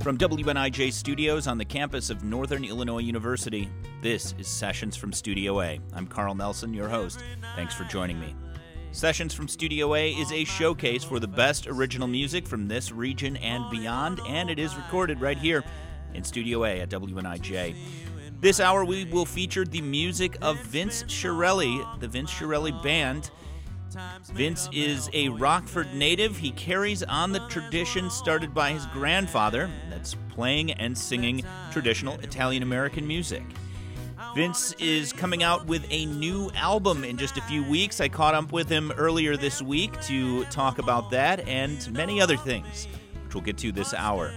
From WNIJ Studios on the campus of Northern Illinois University, this is Sessions from Studio A. I'm Carl Nelson, your host. Thanks for joining me. Sessions from Studio A is a showcase for the best original music from this region and beyond, and it is recorded right here in Studio A at WNIJ. This hour, we will feature the music of Vince Chiarelli, the Vince Chiarelli Band. Vince is a Rockford native. He carries on the tradition started by his grandfather, that's playing and singing traditional Italian American music. Vince is coming out with a new album in just a few weeks. I caught up with him earlier this week to talk about that and many other things, which we'll get to this hour.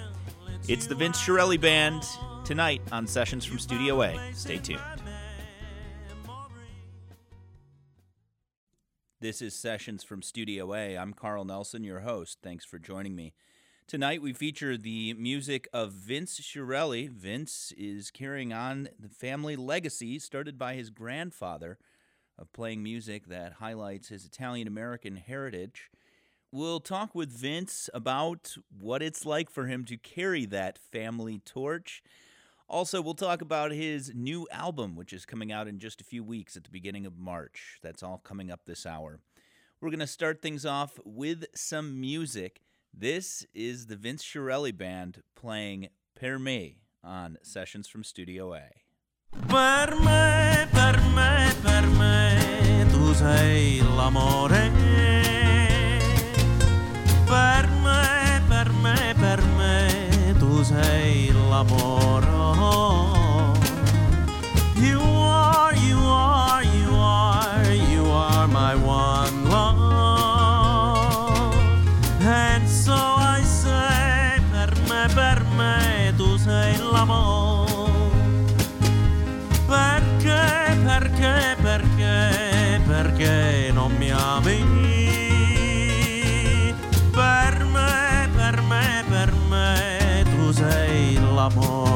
It's the Vince Chiarelli Band tonight on Sessions from Studio A. Stay tuned. This is Sessions from Studio A. I'm Carl Nelson, your host. Thanks for joining me. Tonight we feature the music of Vince Chiarelli. Vince is carrying on the family legacy started by his grandfather of playing music that highlights his Italian American heritage. We'll talk with Vince about what it's like for him to carry that family torch also, we'll talk about his new album, which is coming out in just a few weeks at the beginning of March. That's all coming up this hour. We're going to start things off with some music. This is the Vince Chiarelli Band playing Per Me on Sessions from Studio A. Per me, per me, per me, tu sei l'amore. Sei l'amore. You are, you are, you are, you are my one love. And so I say, per me, per me, tu sei l'amore. Perché, perché, perché, perché sei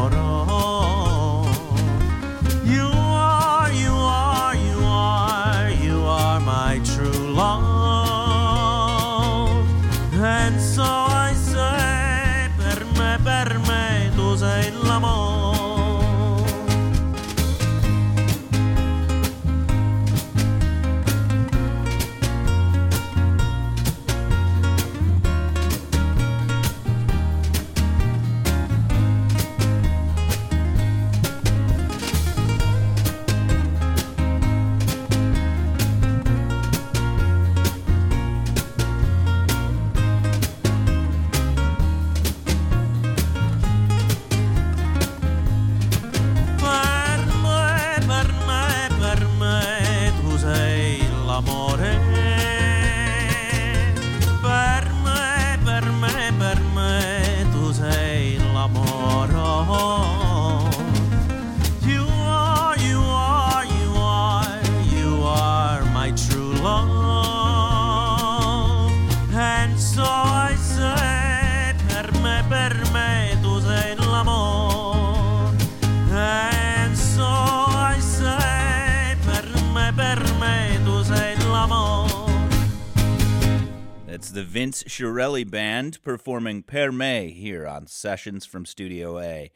the Vince Chiarelli Band performing Per Me here on Sessions from Studio A.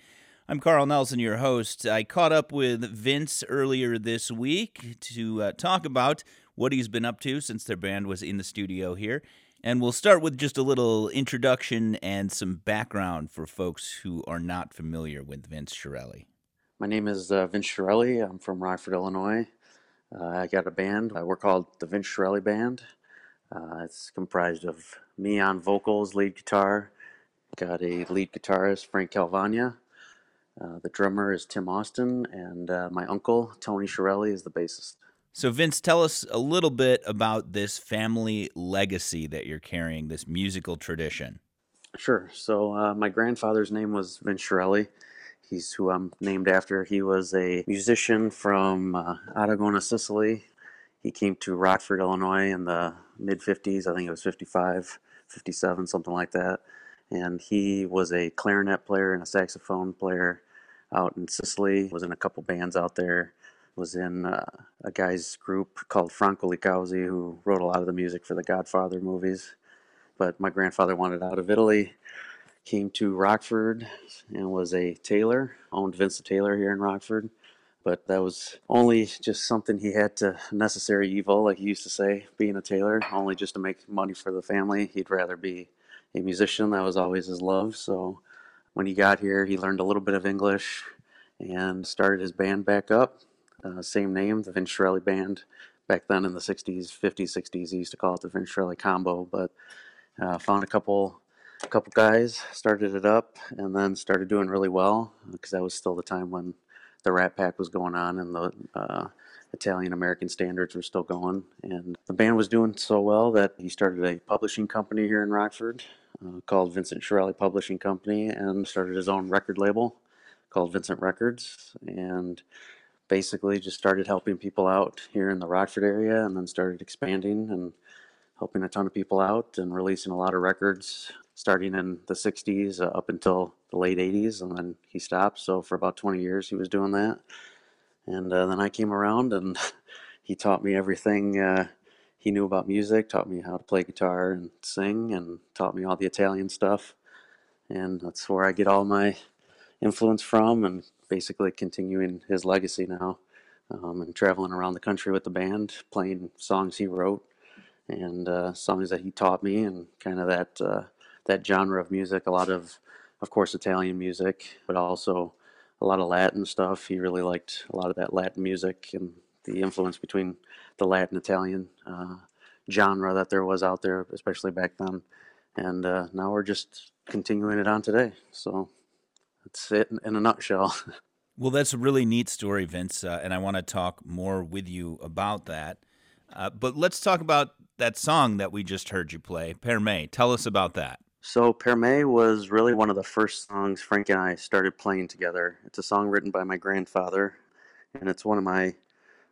I'm Carl Nelson, your host. I caught up with Vince earlier this week to uh, talk about what he's been up to since their band was in the studio here. And we'll start with just a little introduction and some background for folks who are not familiar with Vince Chiarelli. My name is uh, Vince Chiarelli. I'm from Rockford, Illinois. Uh, I got a band. Uh, we're called the Vince Chiarelli Band. Uh, it's comprised of me on vocals, lead guitar. Got a lead guitarist, Frank Calvagna. Uh, the drummer is Tim Austin, and uh, my uncle, Tony Chiarelli, is the bassist. So, Vince, tell us a little bit about this family legacy that you're carrying, this musical tradition. Sure. So, uh, my grandfather's name was Vince Chiarelli. He's who I'm named after. He was a musician from uh, Aragona, Sicily. He came to Rockford, Illinois in the mid 50s. I think it was 55, 57, something like that. And he was a clarinet player and a saxophone player out in Sicily. Was in a couple bands out there. Was in uh, a guy's group called Franco Licauzi, who wrote a lot of the music for the Godfather movies. But my grandfather wanted out of Italy, came to Rockford and was a tailor, owned Vincent Taylor here in Rockford. But that was only just something he had to necessary evil, like he used to say, being a tailor, only just to make money for the family. He'd rather be a musician. That was always his love. So when he got here, he learned a little bit of English and started his band back up. Uh, same name, the Vince Chiarelli Band. Back then in the 60s, 50s, 60s, he used to call it the Vince Chiarelli Combo. But uh, found a couple a couple guys, started it up, and then started doing really well because that was still the time when the Rat Pack was going on and the uh, Italian American standards were still going. And the band was doing so well that he started a publishing company here in Rockford uh, called Vincent Chiarelli Publishing Company and started his own record label called Vincent Records. And basically just started helping people out here in the Rockford area and then started expanding and helping a ton of people out and releasing a lot of records starting in the 60s uh, up until the late 80s and then he stopped. So for about 20 years he was doing that. And uh, then i came around and he taught me everything uh, he knew about music taught me how to play guitar and sing and taught me all the italian stuff. And that's where i get all my influence from and basically continuing his legacy now. Um, and traveling around the country with the band playing songs he wrote and uh, songs that he taught me and kind of that uh, that genre of music. A lot of, of course, Italian music, but also a lot of Latin stuff. He really liked a lot of that Latin music and the influence between the Latin Italian uh, genre that there was out there, especially back then. And uh, now we're just continuing it on today. So that's it in a nutshell. Well, that's a really neat story, Vince, uh, and I want to talk more with you about that. Uh, but let's talk about that song that we just heard you play, Per Me. Tell us about that. So Per Me was really one of the first songs Frank and I started playing together. It's a song written by my grandfather, and it's one of my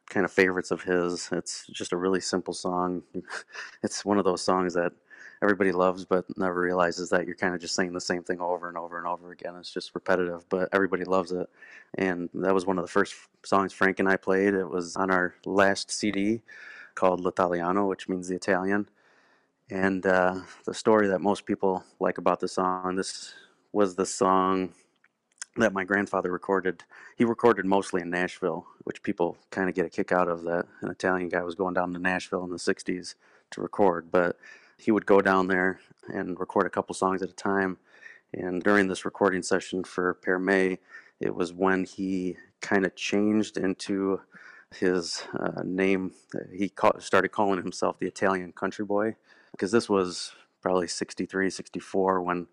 kind of favorites of his. It's just a really simple song. It's one of those songs that everybody loves but never realizes that you're kind of just saying the same thing over and over and over again. It's just repetitive, but everybody loves it. And that was one of the first songs Frank and I played. It was on our last CD called L'Italiano, which means the Italian and uh, the story that most people like about the song, this was the song that my grandfather recorded. He recorded mostly in Nashville, which people kind of get a kick out of that an Italian guy was going down to Nashville in the 60s to record. But he would go down there and record a couple songs at a time. And during this recording session for Per Me, it was when he kind of changed into his uh, name. He started calling himself the Italian country boy because this was probably 63, 64 when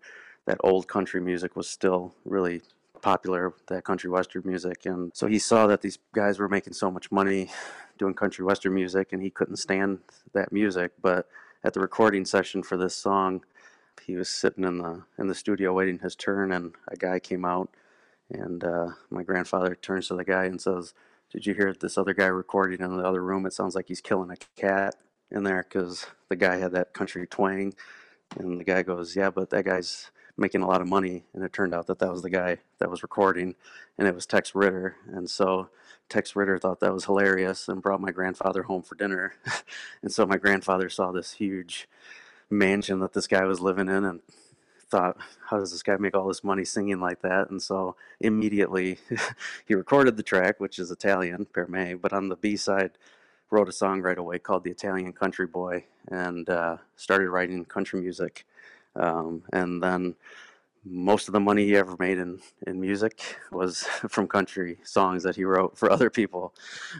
that old country music was still really popular, that country western music. And so he saw that these guys were making so much money doing country western music and he couldn't stand that music. But at the recording session for this song, he was sitting in the in the studio waiting his turn and a guy came out and uh, my grandfather turns to the guy and says, Did you hear this other guy recording in the other room? It sounds like he's killing a cat in there because the guy had that country twang. And the guy goes, Yeah, but that guy's making a lot of money. And it turned out that that was the guy that was recording, and it was Tex Ritter. And so Tex Ritter thought that was hilarious and brought my grandfather home for dinner. and so my grandfather saw this huge mansion that this guy was living in and thought, how does this guy make all this money singing like that? And so immediately he recorded the track, which is Italian, per me, but on the B side, wrote a song right away called The Italian Country Boy and uh, started writing country music. Um, and then most of the money he ever made in, in music was from country songs that he wrote for other people.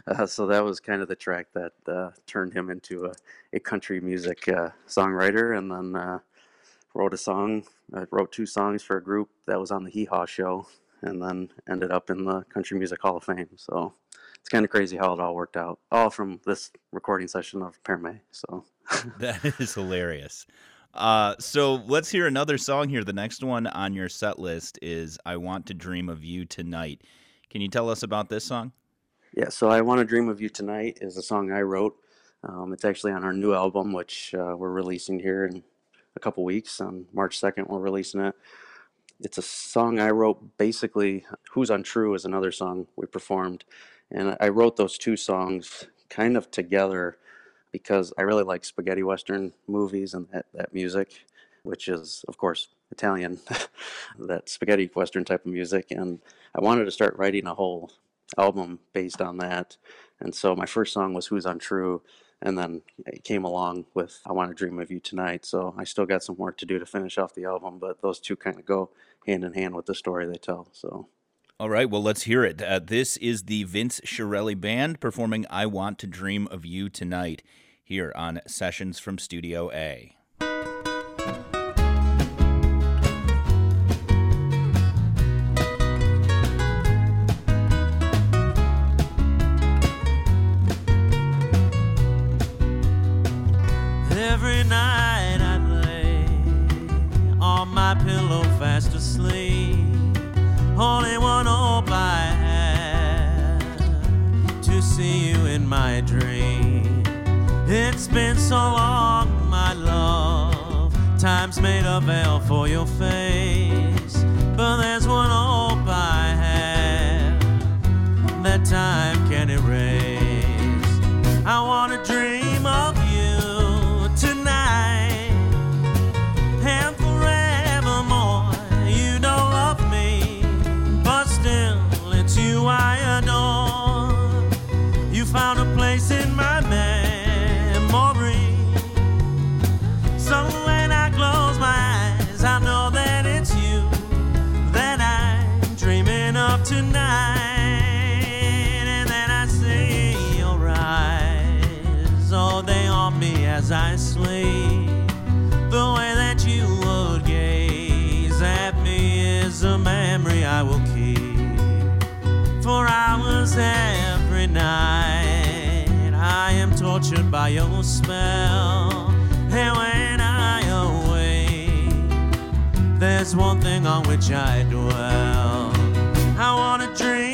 Uh, so that was kind of the track that uh, turned him into a, a country music uh, songwriter. And then uh, wrote a song, uh, wrote two songs for a group that was on the Hee Haw show, and then ended up in the Country Music Hall of Fame. So it's kind of crazy how it all worked out, all from this recording session of Per Me. So that is hilarious. Uh, so let's hear another song here. The next one on your set list is "I Want to Dream of You Tonight." Can you tell us about this song? Yeah, so "I Want to Dream of You Tonight" is a song I wrote. Um, it's actually on our new album, which uh, we're releasing here in a couple weeks. On March second, we're releasing it it's a song I wrote. Basically, "Who's Untrue" is another song we performed, and I wrote those two songs kind of together because I really like spaghetti western movies and that, that music. which is, of course, Italian, that spaghetti western type of music. And I wanted to start writing a whole album based on that. And so my first song was Who's Untrue. And then it came along with I Want to Dream of You Tonight. So I still got some work to do to finish off the album, but those two kind of go hand in hand with the story they tell. So. All right, well, let's hear it. Uh, this is the Vince Chiarelli Band performing I Want to Dream of You Tonight here on Sessions from Studio A. It's been so long, my love. Time's made a veil for your face. But there's one hope I have that time can erase. I wanna dream of you tonight and forevermore. You don't love me, but still it's you I adore. You found a every night. I am tortured by your spell, and when I awake, there's one thing on which I dwell. I wanna dream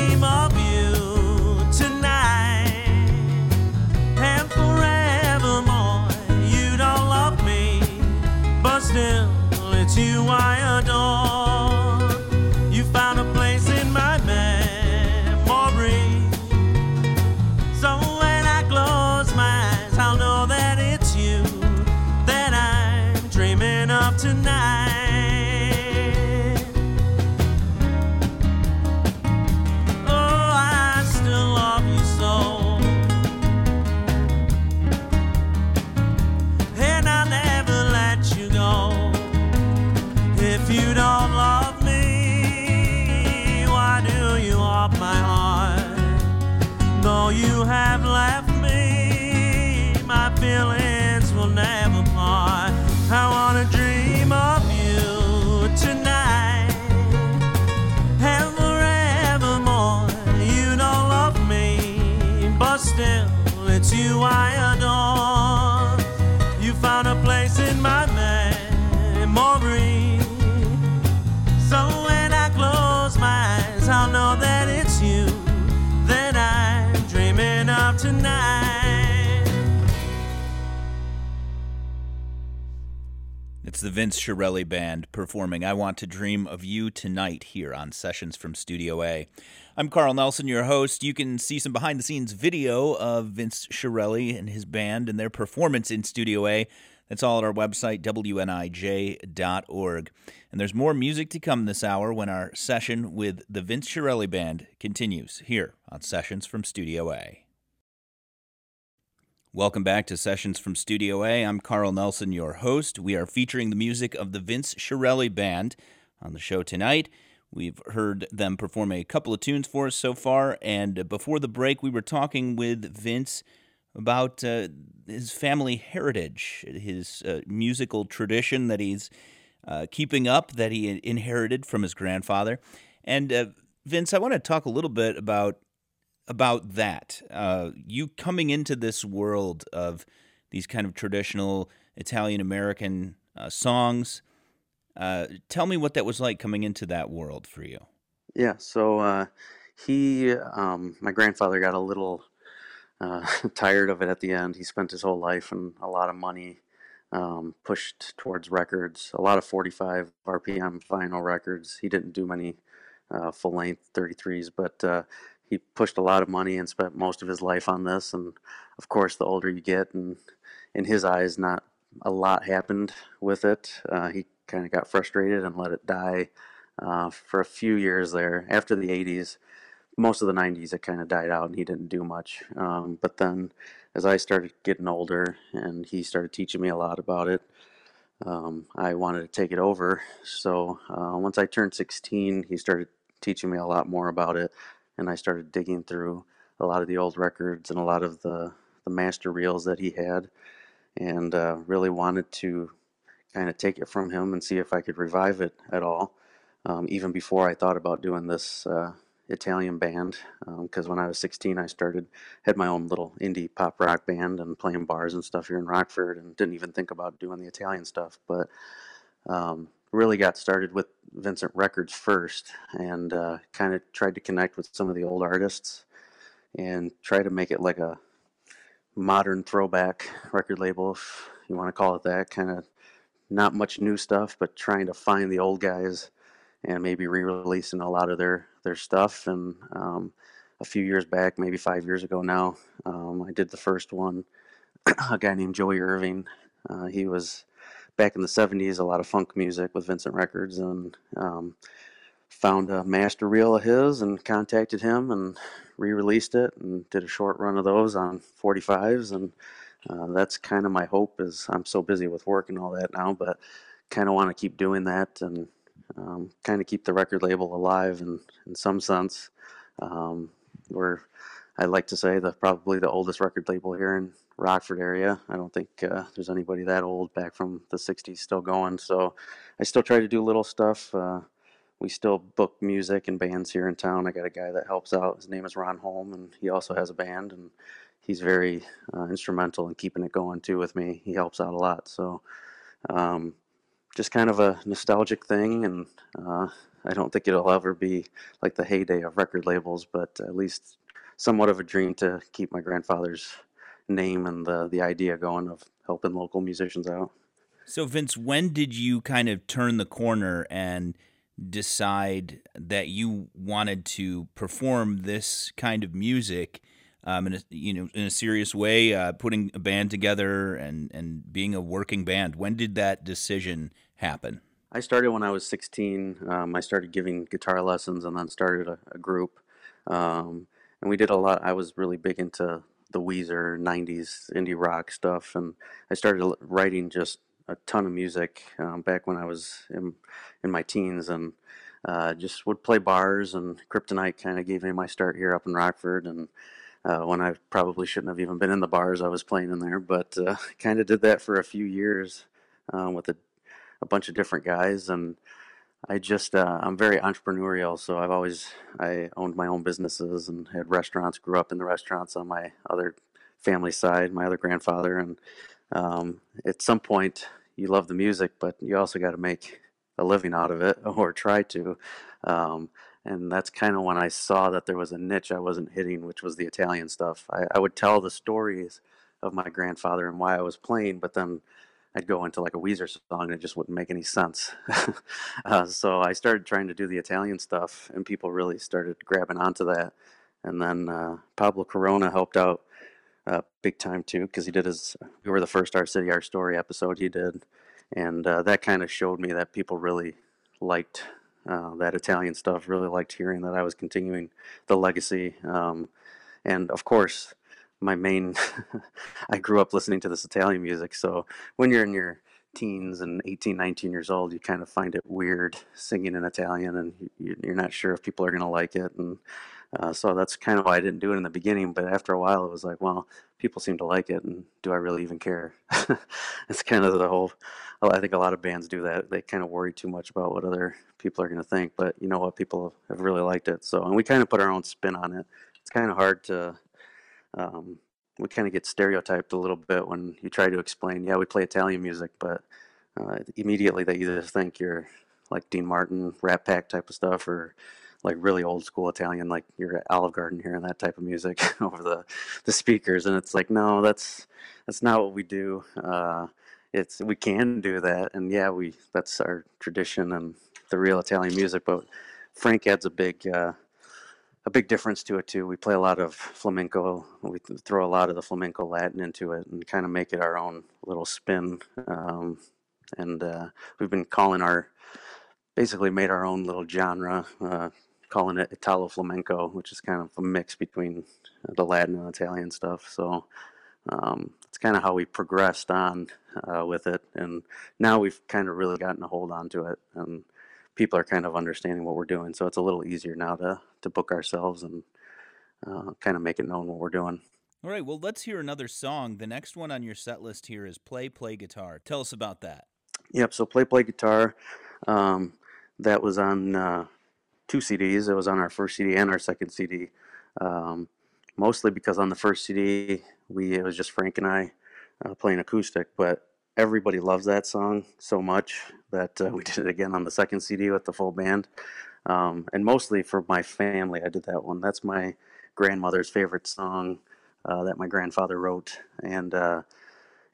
will the Vince Chiarelli Band performing I Want to Dream of You Tonight here on Sessions from Studio A. I'm Carl Nelson, your host. You can see some behind the scenes video of Vince Chiarelli and his band and their performance in Studio A. That's all at our website, WNIJ.org. And there's more music to come this hour when our session with the Vince Chiarelli Band continues here on Sessions from Studio A. Welcome back to Sessions from Studio A. I'm Carl Nelson, your host. We are featuring the music of the Vince Chiarelli Band on the show tonight. We've heard them perform a couple of tunes for us so far, and before the break, we were talking with Vince about uh, his family heritage, his uh, musical tradition that he's uh, keeping up, that he inherited from his grandfather. And uh, Vince, I want to talk a little bit about about that. Uh, you coming into this world of these kind of traditional Italian American uh, songs. Uh, tell me what that was like coming into that world for you. Yeah, so uh, he, um, my grandfather got a little uh, tired of it at the end. He spent his whole life and a lot of money um, pushed towards records, a lot of 45 RPM vinyl records. He didn't do many uh, full length 33s, but uh, he pushed a lot of money and spent most of his life on this. And of course, the older you get, and in his eyes, not a lot happened with it. Uh, he kind of got frustrated and let it die uh, for a few years there. After the 80s, most of the 90s, it kind of died out and he didn't do much. Um, but then as I started getting older and he started teaching me a lot about it, um, I wanted to take it over. So uh, once I turned 16, he started teaching me a lot more about it, and I started digging through a lot of the old records and a lot of the, the master reels that he had, and uh, really wanted to kind of take it from him and see if I could revive it at all. Um, even before I thought about doing this uh, Italian band because um, when I was 16, I started had my own little indie pop rock band and playing bars and stuff here in Rockford, and didn't even think about doing the Italian stuff. But um, really got started with Vincent Records first, and uh, kind of tried to connect with some of the old artists and try to make it like a modern throwback record label, if you want to call it that. Kind of not much new stuff, but trying to find the old guys and maybe re-releasing a lot of their their stuff. And um, a few years back, maybe five years ago now, um, I did the first one. a guy named Joey Irving. Uh, he was back in the '70s, a lot of funk music with Vincent Records, and um, found a master reel of his and contacted him and re-released it and did a short run of those on 45s and uh, that's kind of my hope is i'm so busy with work and all that now but kind of want to keep doing that and um, kind of keep the record label alive in, in some sense. Um, we're, I like to say, the probably the oldest record label here in Rockford area. I don't think uh, there's anybody that old back from the 60s still going. So I still try to do little stuff. Uh, we still book music and bands here in town. I got a guy that helps out. His name is Ron Holm, and he also has a band, and he's very uh, instrumental in keeping it going too with me. He helps out a lot. So um, just kind of a nostalgic thing, and uh, I don't think it'll ever be like the heyday of record labels, but at least somewhat of a dream to keep my grandfather's name and the the idea going of helping local musicians out. So, Vince, when did you kind of turn the corner and decide that you wanted to perform this kind of music? um, in a you know in a serious way, uh, putting a band together and and being a working band. When did that decision happen? I started when I was 16. Um, I started giving guitar lessons and then started a, a group. Um, and we did a lot. I was really big into the Weezer 90s indie rock stuff, and I started writing just a ton of music um, back when I was in in my teens, and uh, just would play bars. And Kryptonite kind of gave me my start here up in Rockford, and uh, when I probably shouldn't have even been in the bars I was playing in there, but uh, kind of did that for a few years uh, with a, a, bunch of different guys. And I just, uh, I'm very entrepreneurial. So I've always, I owned my own businesses and had restaurants, grew up in the restaurants on my other family side, my other grandfather. And um, at some point, you love the music, but you also got to make a living out of it or try to. Um, and that's kind of when I saw that there was a niche I wasn't hitting, which was the Italian stuff. I, I would tell the stories of my grandfather and why I was playing, but then I'd go into like a Weezer song and it just wouldn't make any sense. uh, so I started trying to do the Italian stuff, and people really started grabbing onto that. And then uh, Pablo Corona helped out uh, big time too, because he did his. We were the first Our City, Our Story episode he did, and uh, that kind of showed me that people really liked uh, that Italian stuff. Really liked hearing that I was continuing the legacy. Um, and of course, my main, I grew up listening to this Italian music. So when you're in your teens and 18, 19 years old, you kind of find it weird singing in Italian and you're not sure if people are going to like it. And uh, so that's kind of why I didn't do it in the beginning. But after a while, it was like, well, people seem to like it. And do I really even care? it's kind of the whole, I think a lot of bands do that. They kind of worry too much about what other people are going to think. But you know what? People have really liked it. So, and we kind of put our own spin on it. It's kind of hard to, um, we kind of get stereotyped a little bit when you try to explain, yeah, we play Italian music, but uh, immediately they either think you're like Dean Martin, Rat Pack type of stuff, or like really old school Italian, like you're at Olive Garden hearing that type of music over the the speakers, and it's like, no, that's that's not what we do. Uh, it's we can do that, and yeah, we that's our tradition and the real Italian music. But Frank adds a big uh, a big difference to it too. We play a lot of flamenco. We throw a lot of the flamenco Latin into it and kind of make it our own little spin. Um, and uh, we've been calling our basically made our own little genre, uh, calling it Italo flamenco, which is kind of a mix between the Latin and Italian stuff. So um, it's kind of how we progressed on uh, with it, and now we've kind of really gotten a hold onto it, and people are kind of understanding what we're doing. So it's a little easier now to to book ourselves and uh, kind of make it known what we're doing. All right, well, let's hear another song. The next one on your set list here is Play, Play Guitar. Tell us about that. Yep, so Play, Play Guitar, um, that was on uh, two CDs. It was on our first CD and our second CD. Um, mostly because on the first CD, we it was just Frank and I uh, playing acoustic, but everybody loves that song so much that uh, we did it again on the second CD with the full band. Um, and mostly for my family, I did that one. That's my grandmother's favorite song uh, that my grandfather wrote, and uh,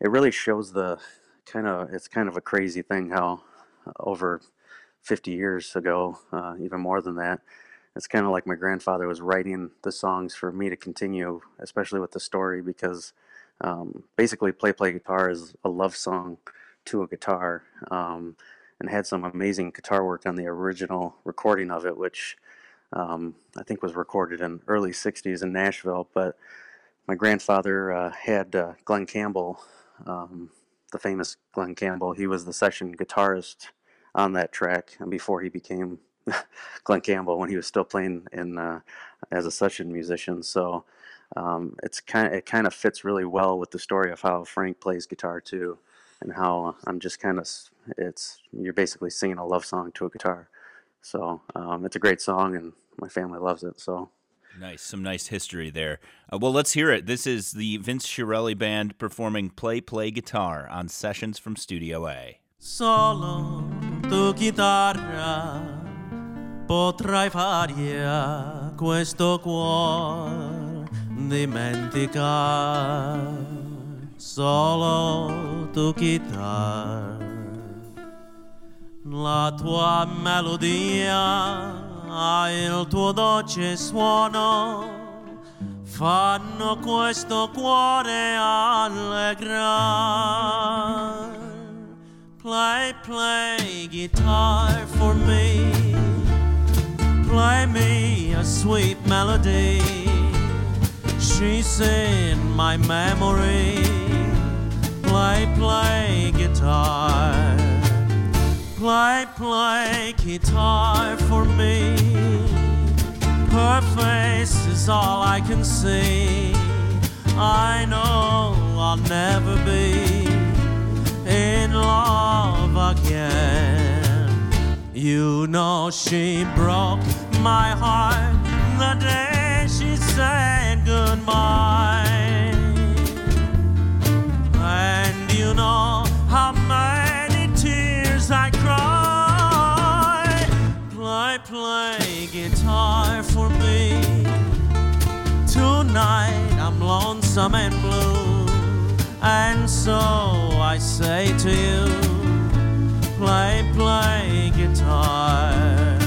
it really shows the kind of it's kind of a crazy thing how uh, over 50 years ago, uh, even more than that, it's kind of like my grandfather was writing the songs for me to continue, especially with the story, because um, basically, Play Play Guitar is a love song to a guitar, um, and had some amazing guitar work on the original recording of it, which um, I think was recorded in early '60s in Nashville. But my grandfather uh, had uh, Glen Campbell, um, the famous Glen Campbell. He was the session guitarist on that track, and before he became Glen Campbell, when he was still playing in uh, as a session musician. So um, it's kind of, it kind of fits really well with the story of how Frank plays guitar too, and how I'm just kind of it's you're basically singing a love song to a guitar. So um, it's a great song, and my family loves it. So. Nice, some nice history there. Uh, well, let's hear it. This is the Vince Chiarelli Band performing "Play Play Guitar" on Sessions from Studio A. Solo tu chitarra potrai fare questo cuore dimenticare. Solo tu chitarra, la tua melodia il tuo dolce suono fanno questo cuore allegrar. Play, play guitar for me. Play me a sweet melody. She's in my memory. Play, play guitar. Play, play guitar for me. Her face is all I can see. I know I'll never be in love again. You know she broke my heart the day she said And you know how many tears I cry. Play, play guitar for me. Tonight I'm lonesome and blue. And so I say to you, play, play guitar.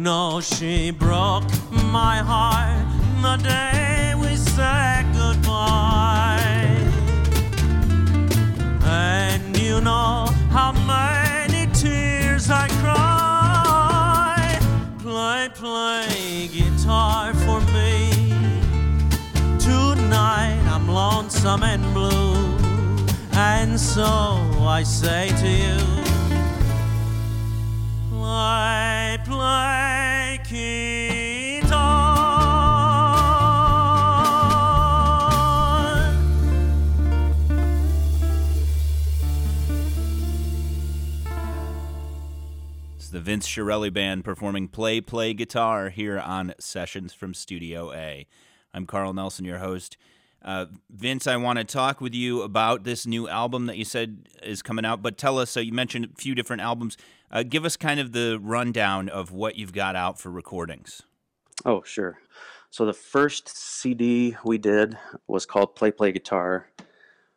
Know she broke my heart the day we said goodbye. And you know how many tears I cry. Play, play guitar for me. Tonight I'm lonesome and blue. And so I say to you. Play, play guitar. It's the the Vince Chiarelli Band performing Play Play Guitar here on Sessions from Studio A. I'm Carl Nelson, your host. Uh, Vince, I want to talk with you about this new album that you said is coming out, but tell us, uh, you mentioned a few different albums. Uh, give us kind of the rundown of what you've got out for recordings. Oh, sure. So the first CD we did was called Play Play Guitar.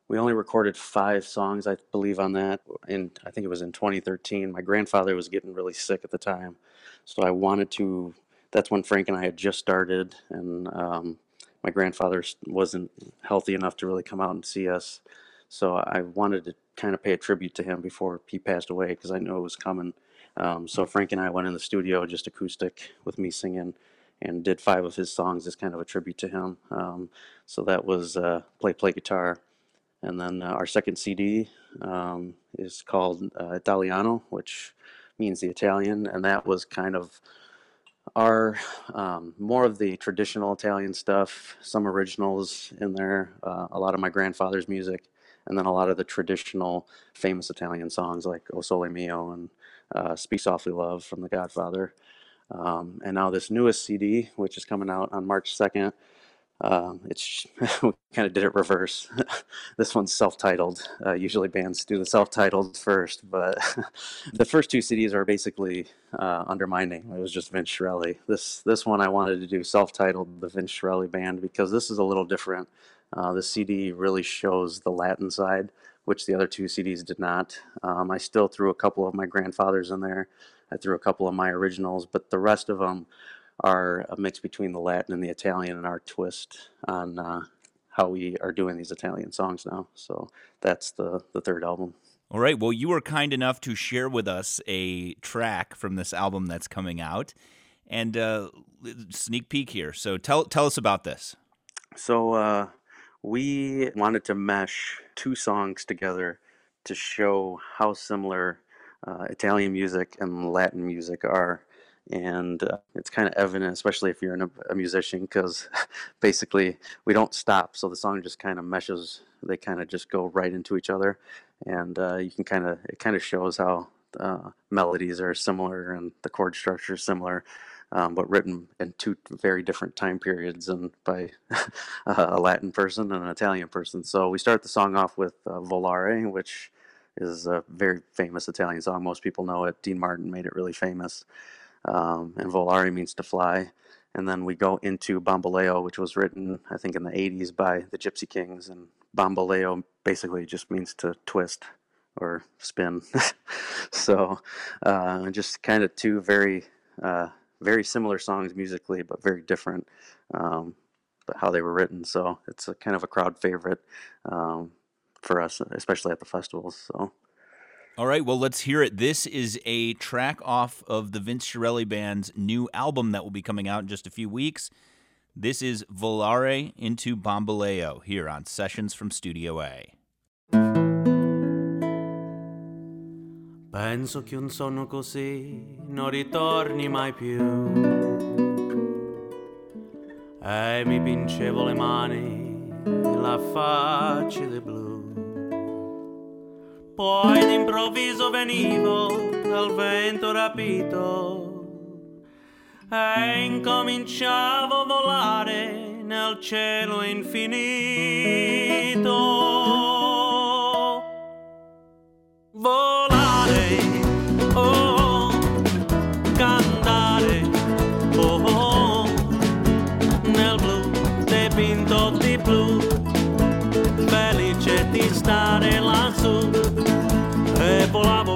We only recorded five songs, I believe, on that. And I think it was in 2013. My grandfather was getting really sick at the time, so I wanted to. That's when Frank and I had just started, and um, my grandfather wasn't healthy enough to really come out and see us. So I wanted to kind of pay a tribute to him before he passed away because I knew it was coming. Um, so Frank and I went in the studio just acoustic with me singing and did five of his songs as kind of a tribute to him. Um, so that was uh, Play Play Guitar. And then uh, our second CD um, is called uh, Italiano, which means the Italian, and that was kind of our um, more of the traditional Italian stuff, some originals in there, uh, a lot of my grandfather's music, and then a lot of the traditional famous Italian songs like O Sole Mio and uh, Speak Softly Love from The Godfather. Um, and now this newest CD, which is coming out on March 2nd, um, it's we kind of did it reverse. this one's self-titled. Uh, usually bands do the self-titled first, but the first two CDs are basically uh, under my name. It was just Vince Chiarelli. This this one I wanted to do self-titled, the Vince Chiarelli Band, because this is a little different. Uh, the CD really shows the Latin side, which the other two CDs did not. Um, I still threw a couple of my grandfathers in there. I threw a couple of my originals, but the rest of them are a mix between the Latin and the Italian and our twist on uh, how we are doing these Italian songs now. So that's the, the third album. All right. Well, you were kind enough to share with us a track from this album that's coming out, and uh, sneak peek here. So tell tell us about this. So uh, we wanted to mesh two songs together to show how similar uh, Italian music and Latin music are and uh, it's kind of evident, especially if you're a, a musician, because basically we don't stop. So the song just kind of meshes; they kind of just go right into each other, and uh, you can kind of it kind of shows how uh, melodies are similar and the chord structure is similar. Um, but written in two very different time periods and by a Latin person and an Italian person. So we start the song off with uh, Volare, which is a very famous Italian song. Most people know it. Dean Martin made it really famous um, and volare means to fly. And then we go into Bamboleo, which was written, I think, in the 80s by the Gypsy Kings. And Bamboleo basically just means to twist or spin. so uh, just kind of two very, uh, very similar songs musically, but very different. Um, but how they were written. So it's a kind of a crowd favorite um, for us, especially at the festivals. So. All right, well, let's hear it. This is a track off of the Vince Chiarelli Band's new album that will be coming out in just a few weeks. This is Volare into Bamboleo here on Sessions from Studio A. Penso che un sonno così non ritorni mai più. E mi pincevo le mani, la facile blu. Poi d'improvviso venivo dal vento rapito e incominciavo a volare nel cielo infinito. Volare, oh, cantare, oh, nel blu dipinto di blu, felice di stare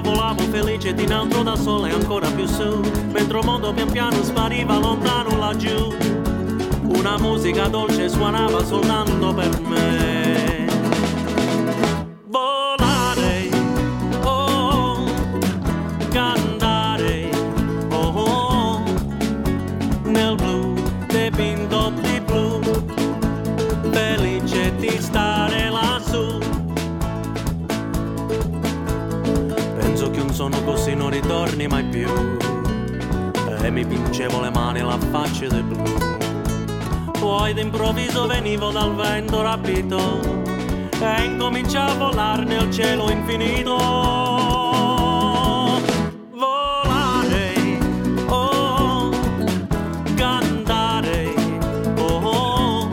volavo, volavo felice di nato da sole ancora più su, mentre il mondo pian piano spariva lontano laggiù. Una musica dolce suonava soltanto per me. sento rapito e incomincia a volare nel cielo infinito. Volare, oh, cantare, oh,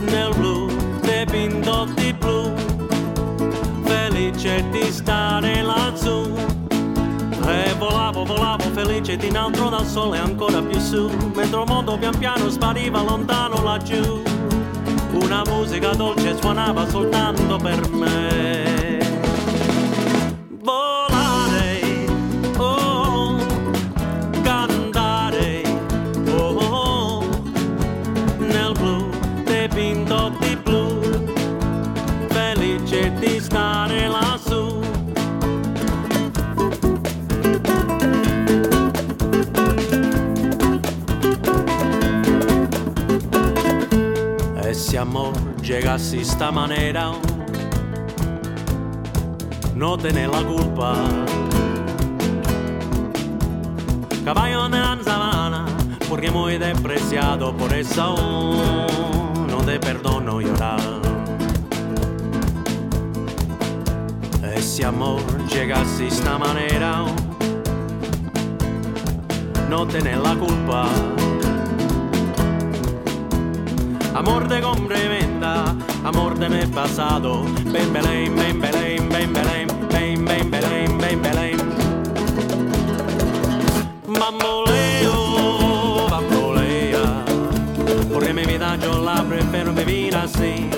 nel blu dipinto di blu, felice di stare lassù. E volavo, volavo felice di un altro dal sole ancora più su, mentre il mondo pian piano spariva lontano laggiù. Una musica dolce suonava soltanto per me. Amor llegasse esta manera, no tenés la culpa. Caballo de la sabana, porque muy despreciado por eso no te perdono llorar. Ese amor llega así esta manera, no tenés la culpa. Amor de complementa, amor de mi pasado. Ven, Belén, ven, Belén, ven, Belén, ven, ven, Belén, ven, Belén. Bamboleo, bambolea, porque mi vida yo la prefiero vivir así.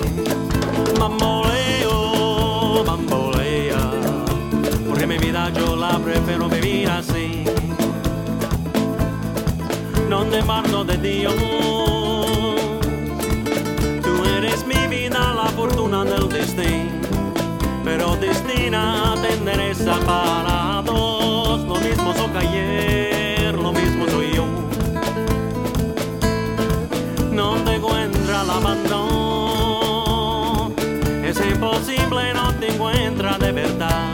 Bamboleo, bambolea, porque mi vida yo la prefiero vivir así. No te parlo de Dios. Fortuna del destino. Pero destina a tener esa para dos. Lo mismo soy ayer, lo mismo soy yo. No te encuentra el abandono. Es imposible, no te encuentra de verdad.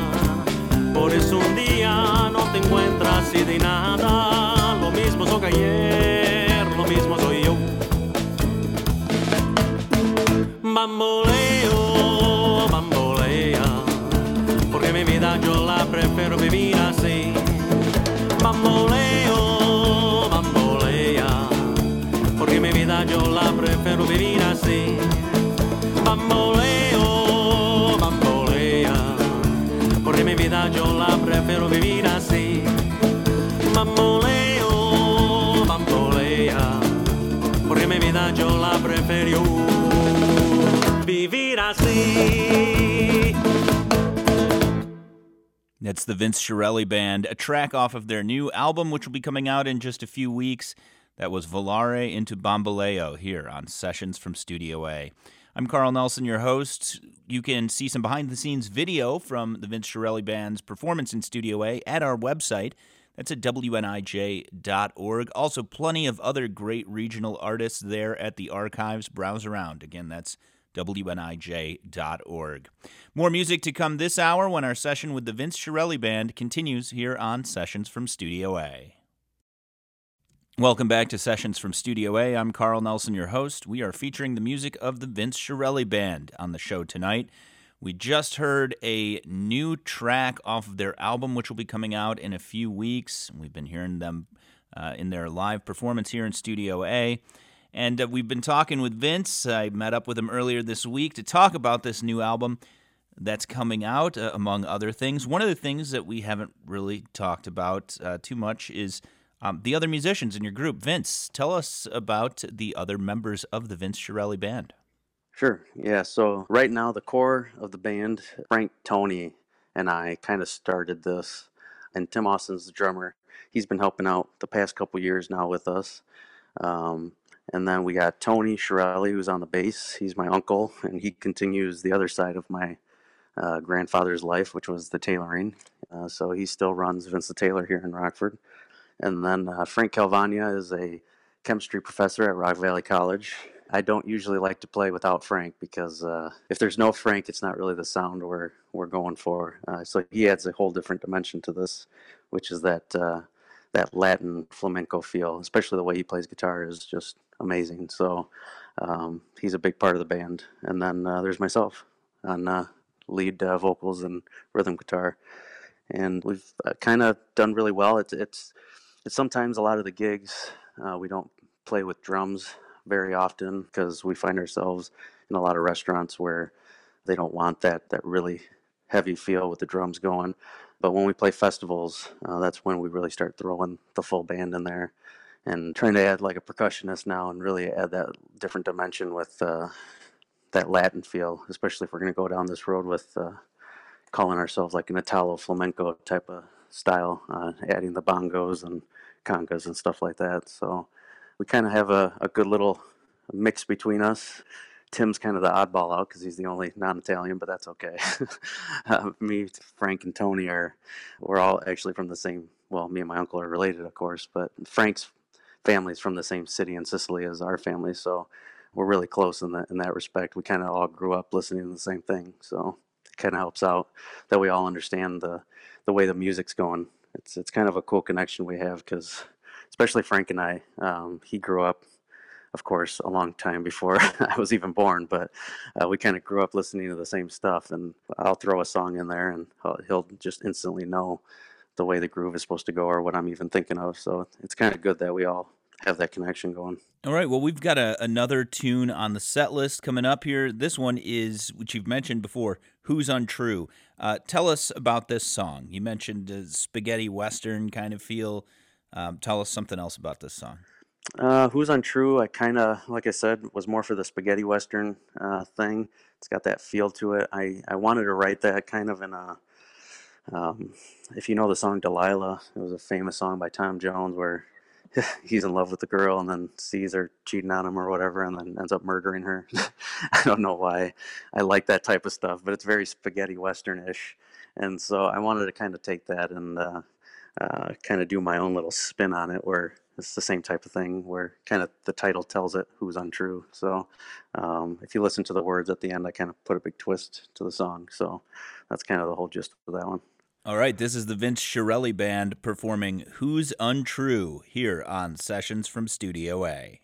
Por eso un día no te encuentras y de nada. Lo mismo soy ayer, lo mismo soy Bamboleo, bambolea, porque mi vida yo la prefiero vivir así. Bamboleo, bambolea, porque mi vida yo la prefiero vivir así. Bamboleo, That's the Vince Chiarelli Band, a track off of their new album, which will be coming out in just a few weeks. That was Volare into Bamboleo here on Sessions from Studio A. I'm Carl Nelson, your host. You can see some behind the scenes video from the Vince Chiarelli Band's performance in Studio A at our website. That's at WNIJ.org. Also, plenty of other great regional artists there at the archives. Browse around. Again, that's WNIJ.org. More music to come this hour when our session with the Vince Chiarelli Band continues here on Sessions from Studio A. Welcome back to Sessions from Studio A. I'm Carl Nelson, your host. We are featuring the music of the Vince Chiarelli Band on the show tonight. We just heard a new track off of their album, which will be coming out in a few weeks. We've been hearing them uh, in their live performance here in Studio A. And uh, we've been talking with Vince. I met up with him earlier this week to talk about this new album that's coming out, uh, among other things. One of the things that we haven't really talked about uh, too much is um, the other musicians in your group. Vince, tell us about the other members of the Vince Chiarelli Band. Sure. Yeah. So right now, the core of the band, Frank Tony and I, kind of started this, and Tim Austin's the drummer. He's been helping out the past couple years now with us. Um, and then we got Tony Chiarelli, who's on the bass. He's my uncle, and he continues the other side of my uh, grandfather's life, which was the tailoring. Uh, so he still runs Vince the Tailor here in Rockford. And then uh, Frank Calvania is a chemistry professor at Rock Valley College. I don't usually like to play without Frank because uh, if there's no Frank, it's not really the sound we're we're going for. Uh, so he adds a whole different dimension to this, which is that uh, that Latin flamenco feel. Especially the way he plays guitar is just amazing. So um, he's a big part of the band. And then uh, there's myself on uh, lead uh, vocals and rhythm guitar, and we've uh, kind of done really well. It's it's it's sometimes a lot of the gigs uh, we don't play with drums very often because we find ourselves in a lot of restaurants where they don't want that that really heavy feel with the drums going. But when we play festivals, uh, that's when we really start throwing the full band in there and trying to add like a percussionist now and really add that different dimension with uh, that Latin feel, especially if we're going to go down this road with uh, calling ourselves like an Italo flamenco type of style, uh, adding the bongos and congas and stuff like that. So we kind of have a, a good little mix between us. Tim's kind of the oddball out because he's the only non-Italian, but that's okay. uh, me, Frank, and Tony are we're all actually from the same. Well, me and my uncle are related, of course, but Frank's family's from the same city in Sicily as our family, so we're really close in that in that respect. We kind of all grew up listening to the same thing, so it kind of helps out that we all understand the the way the music's going. It's it's kind of a cool connection we have because, especially Frank and I, um, he grew up, of course, a long time before I was even born, but uh, we kind of grew up listening to the same stuff. And I'll throw a song in there, and he'll just instantly know the way the groove is supposed to go or what I'm even thinking of. So it's kind of good that we all have that connection going. All right. Well, we've got a, another tune on the set list coming up here. This one is, which you've mentioned before, Who's Untrue. Uh, tell us about this song. You mentioned a spaghetti western kind of feel. Um, tell us something else about this song. Uh, Who's Untrue, I kind of, like I said, was more for the spaghetti western uh, thing. It's got that feel to it. I, I wanted to write that kind of in a, um, if you know the song Delilah, it was a famous song by Tom Jones where he's in love with the girl and then sees her cheating on him or whatever and then ends up murdering her. I don't know why I like that type of stuff, but it's very spaghetti western-ish. And so I wanted to kind of take that and uh, uh, kind of do my own little spin on it where it's the same type of thing where kind of the title tells it who's untrue. So um, if you listen to the words at the end, I kind of put a big twist to the song. So that's kind of the whole gist of that one. All right, this is the Vince Chiarelli Band performing Who's Untrue here on Sessions from Studio A.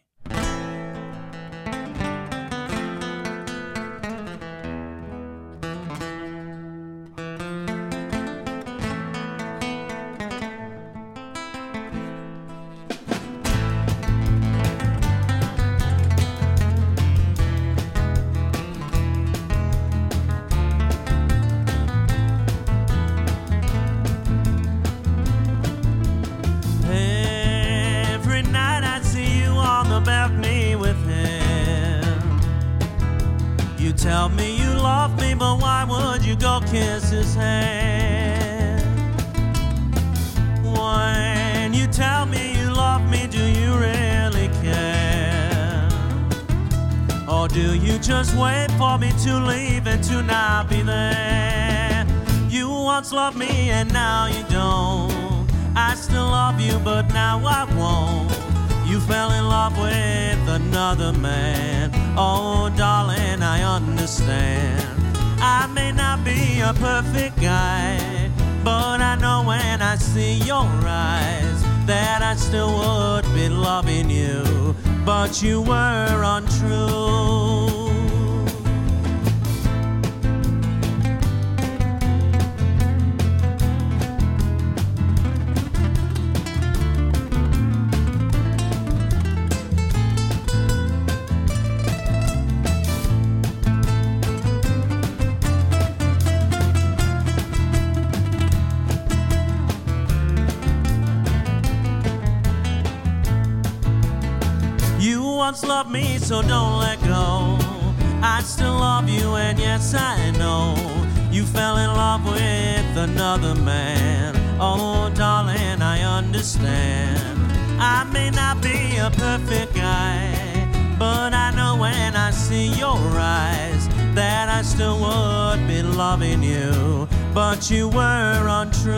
another man. Oh, darling, I understand. I may not be a perfect guy, but I know when I see your eyes that I still would be loving you, but you were untrue.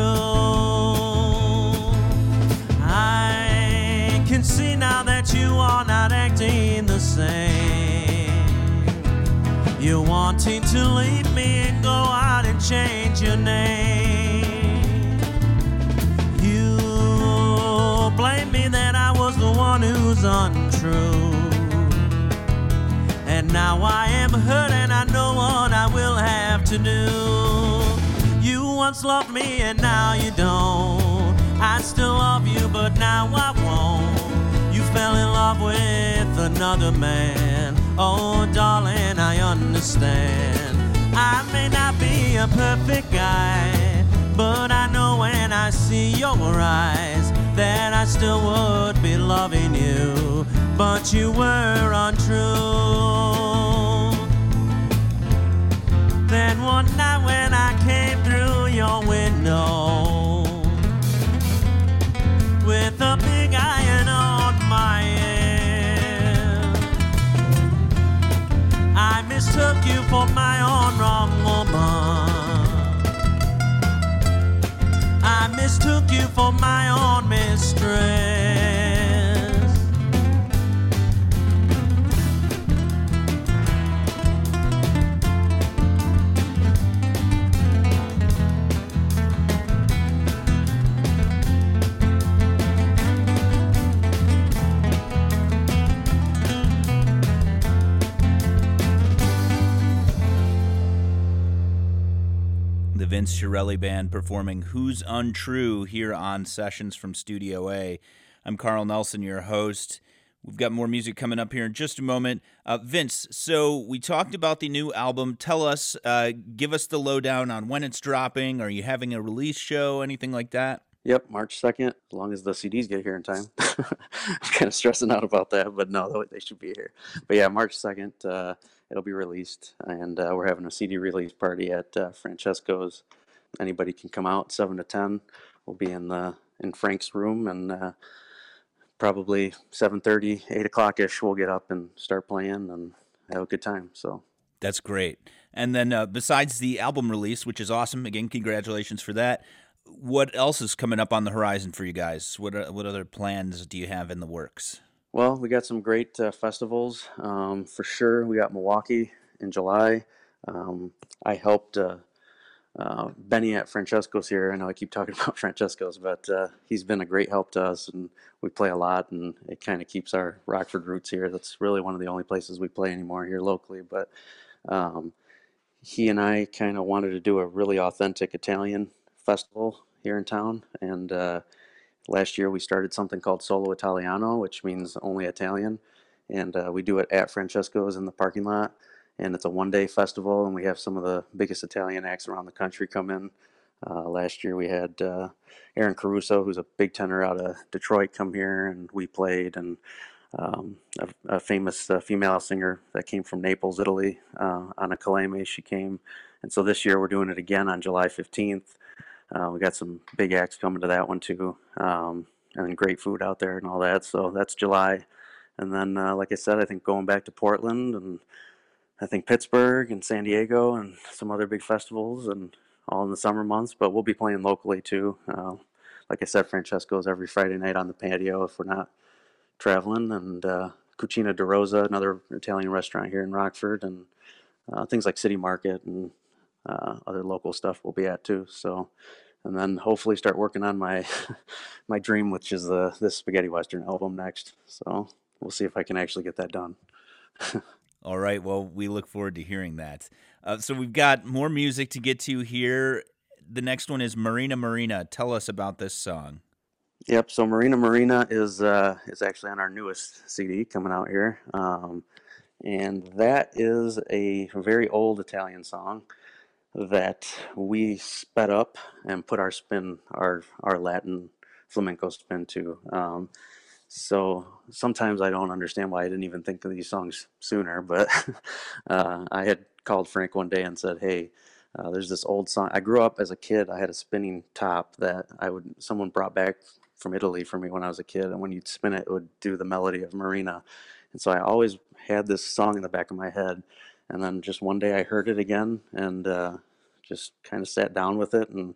I can see now that you are not acting the same. You're wanting to leave me and go out and change your name. You blame me that I was the one who's untrue. And now I am hurt and I know what I will have to do. You once loved me and now you don't. I still love you, but now I won't. Fell in love with another man. Oh, darling, I understand. I may not be a perfect guy, but I know when I see your eyes that I still would be loving you, but you were untrue. Then one night when I came through your window with a big iron mistook you for my own wrong woman. I mistook you for my own mistress. Vince Chiarelli Band performing Who's Untrue here on Sessions from Studio A. I'm Carl Nelson, your host. We've got more music coming up here in just a moment. Uh, Vince, so we talked about the new album. Tell us, uh, give us the lowdown on when it's dropping. Are you having a release show, anything like that? Yep, March 2nd, as long as the CDs get here in time. I'm kind of stressing out about that, but no, they should be here. But yeah, March 2nd, uh, it'll be released, and uh, we're having a CD release party at uh, Francesco's. Anybody can come out, 7 to 10. We'll be in the in Frank's room, and uh, probably 7.30, 8 o'clock-ish, we'll get up and start playing and have a good time. So That's great. And then, uh, besides the album release, which is awesome, again, congratulations for that. What else is coming up on the horizon for you guys? What are, what other plans do you have in the works? Well, we got some great uh, festivals um, for sure. We got Milwaukee in July. Um, I helped uh, uh, Benny at Francesco's here. I know I keep talking about Francesco's, but uh, he's been a great help to us, and we play a lot, and it kind of keeps our Rockford roots here. That's really one of the only places we play anymore here locally. But um, he and I kind of wanted to do a really authentic Italian festival here in town, and uh, last year we started something called Solo Italiano, which means only Italian, and uh, we do it at Francesco's in the parking lot, and it's a one-day festival, and we have some of the biggest Italian acts around the country come in. Uh, last year we had uh, Aaron Caruso, who's a big tenor out of Detroit, come here, and we played, and um, a, a famous uh, female singer that came from Naples, Italy, uh, Anna Calame, she came, and so this year we're doing it again on July 15th. Uh, we got some big acts coming to that one too, um, and great food out there and all that. So that's July, and then uh, like I said, I think going back to Portland and I think Pittsburgh and San Diego and some other big festivals and all in the summer months. But we'll be playing locally too. Uh, like I said, Francesco's every Friday night on the patio if we're not traveling, and uh, Cucina de Rosa, another Italian restaurant here in Rockford, and uh, things like City Market and uh, other local stuff we'll be at too. So, and then hopefully start working on my my dream, which is the this spaghetti western album next. So we'll see if I can actually get that done. All right. Well, we look forward to hearing that. Uh, so we've got more music to get to here. The next one is Marina Marina. Tell us about this song. Yep. So Marina Marina is uh, is actually on our newest CD coming out here, um, and that is a very old Italian song that we sped up and put our spin, our our Latin flamenco spin to. Um, so sometimes I don't understand why I didn't even think of these songs sooner. But uh, I had called Frank one day and said, "Hey, uh, there's this old song. I grew up as a kid. I had a spinning top that I would someone brought back from Italy for me when I was a kid, and when you'd spin it, it would do the melody of Marina. And so I always had this song in the back of my head. And then just one day I heard it again and uh, just kind of sat down with it and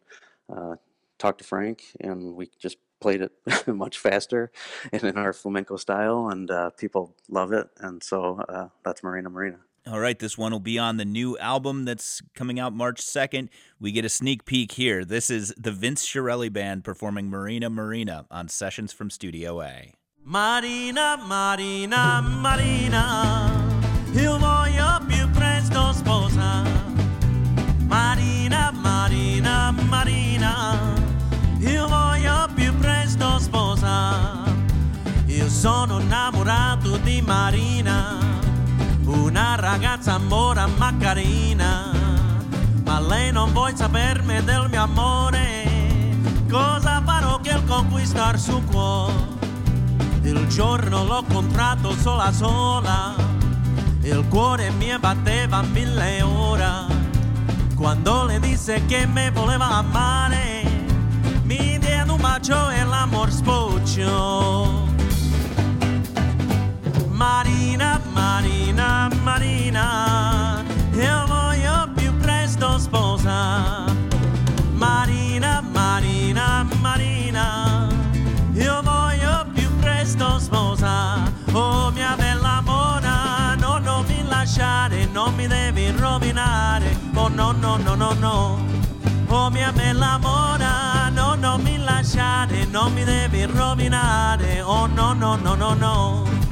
uh, talked to Frank, and we just played it much faster and in our flamenco style, and uh, people love it. And so uh, that's Marina Marina. All right, this one will be on the new album that's coming out March 2nd. We get a sneak peek here. This is the Vince Chiarelli Band performing Marina Marina on Sessions from Studio A. Marina, Marina, Marina, io Marina, io voglio più presto sposa. Io sono innamorato di Marina, una ragazza mora ma carina, ma lei non vuoi sapermi del mio amore, cosa farò che il conquistar suo cuore? Il giorno l'ho incontrato sola sola, il cuore mi batteva mille ore. Quando le disse che me voleva amare, mi diede un bacio e l'amor sbocciò. Marina, Marina, Marina, no, no, come me l'amora, no, non mi lasciare, non mi devi rovinare, oh no, no, no, no. no.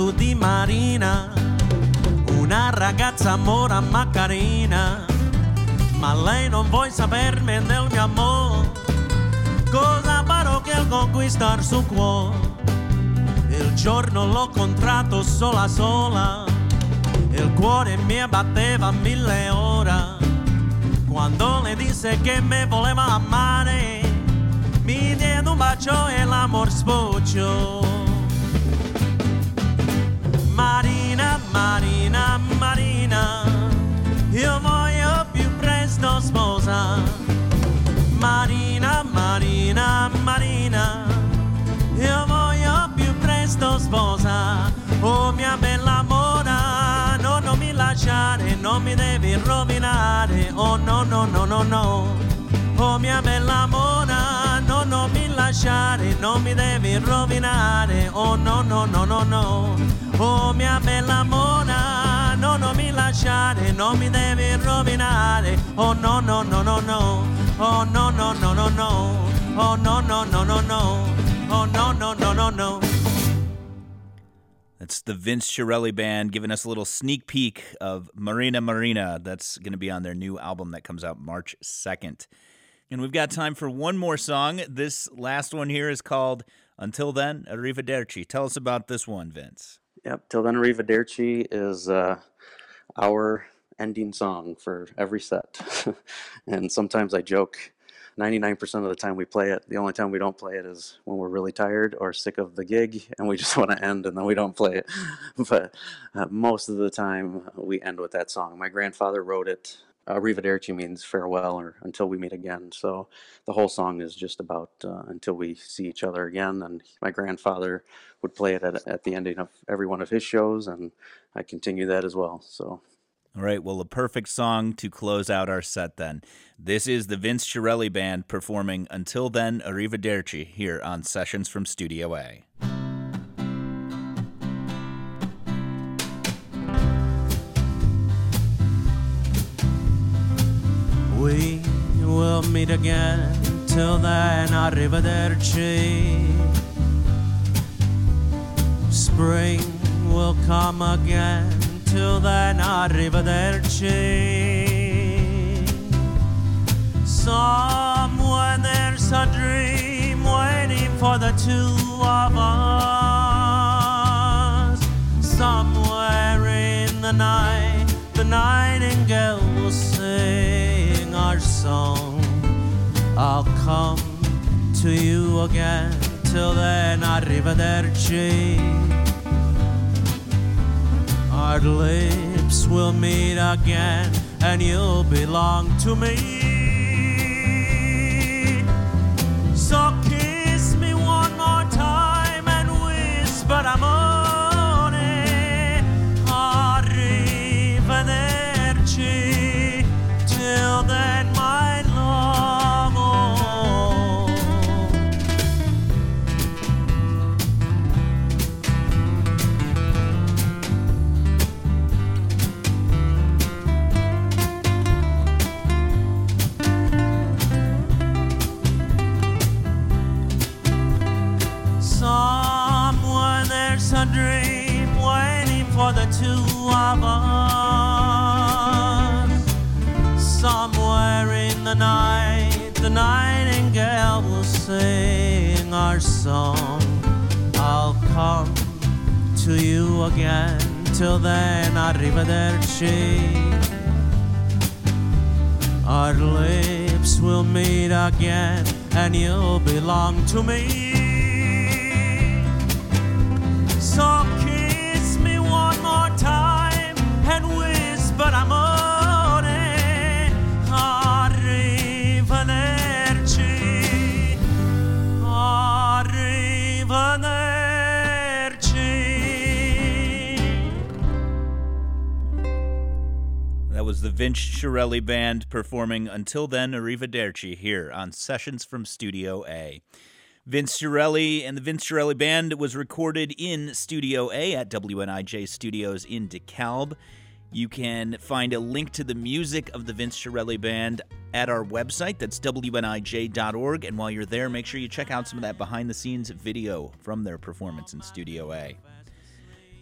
Innamorato di Marina, una ragazza mora ma carina, ma lei non vuoi sapermi del mio amore, cosa farò che conquistar suo cuore? Il giorno l'ho incontrato sola sola, il cuore mi batteva mille ore, quando le disse che me voleva amare, mi diede un bacio e l'amor sbocciò. Marina, Marina, io voglio più presto sposa. Marina, Marina, Marina, io voglio più presto sposa. Oh mia bella mona, no, non mi lasciare, non mi devi rovinare. Oh no, no, no, no, no. Oh mia bella mi lasciare, non mi devi rovinare. Oh no, no, no, no, no. Oh mia bella mona, no, non mi lasciare, non mi devi rovinare. Oh no, no, no, no, no. Oh no, no, no, no, no. Oh no, no, no, no, no. Oh no, no, no, no, no. That's the Vince Chiarelli Band giving us a little sneak peek of Marina Marina. That's going to be on their new album that comes out March 2nd. And we've got time for one more song. This last one here is called Until Then, Arrivederci. Tell us about this one, Vince. Yep, Till Then Arrivederci is uh, our ending song for every set. and sometimes I joke 99% of the time we play it. The only time we don't play it is when we're really tired or sick of the gig and we just want to end and then we don't play it. but uh, most of the time we end with that song. My grandfather wrote it. Arrivederci means farewell or until we meet again. So the whole song is just about uh, until we see each other again. And my grandfather would play it at, at the ending of every one of his shows, and I continue that as well. So All right, well, a perfect song to close out our set then. This is the Vince Chiarelli Band performing Until Then, Arrivederci here on Sessions from Studio A. will meet again. Till then, arrivederci. Spring will come again. Till then, arrivederci. Somewhere there's a dream waiting for the two of us. Somewhere in the night, the nightingale will sing our song. I'll come to you again. Till then, arrivederci. Our lips will meet again, and you'll belong to me. So kiss me one more time and whisper amore. The night, the nightingale will sing our song. I'll come to you again. Till then, arrivederci. Our lips will meet again, and you'll belong to me. So the Vince Chiarelli Band performing Until Then Arrivederci here on Sessions from Studio A. Vince Chiarelli and the Vince Chiarelli Band was recorded in Studio A at WNIJ Studios in DeKalb. You can find a link to the music of the Vince Chiarelli Band at our website. That's WNIJ.org. And while you're there, make sure you check out some of that behind the scenes video from their performance in Studio A.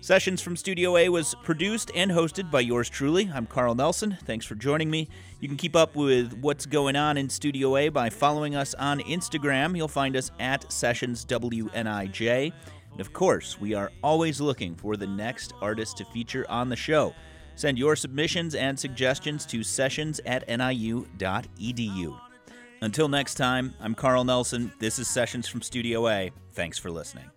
Sessions from Studio A was produced and hosted by yours truly. I'm Carl Nelson. Thanks for joining me. You can keep up with what's going on in Studio A by following us on Instagram. You'll find us at Sessions WNIJ. And of course, we are always looking for the next artist to feature on the show. Send your submissions and suggestions to sessions at niu.edu. Until next time, I'm Carl Nelson. This is Sessions from Studio A. Thanks for listening.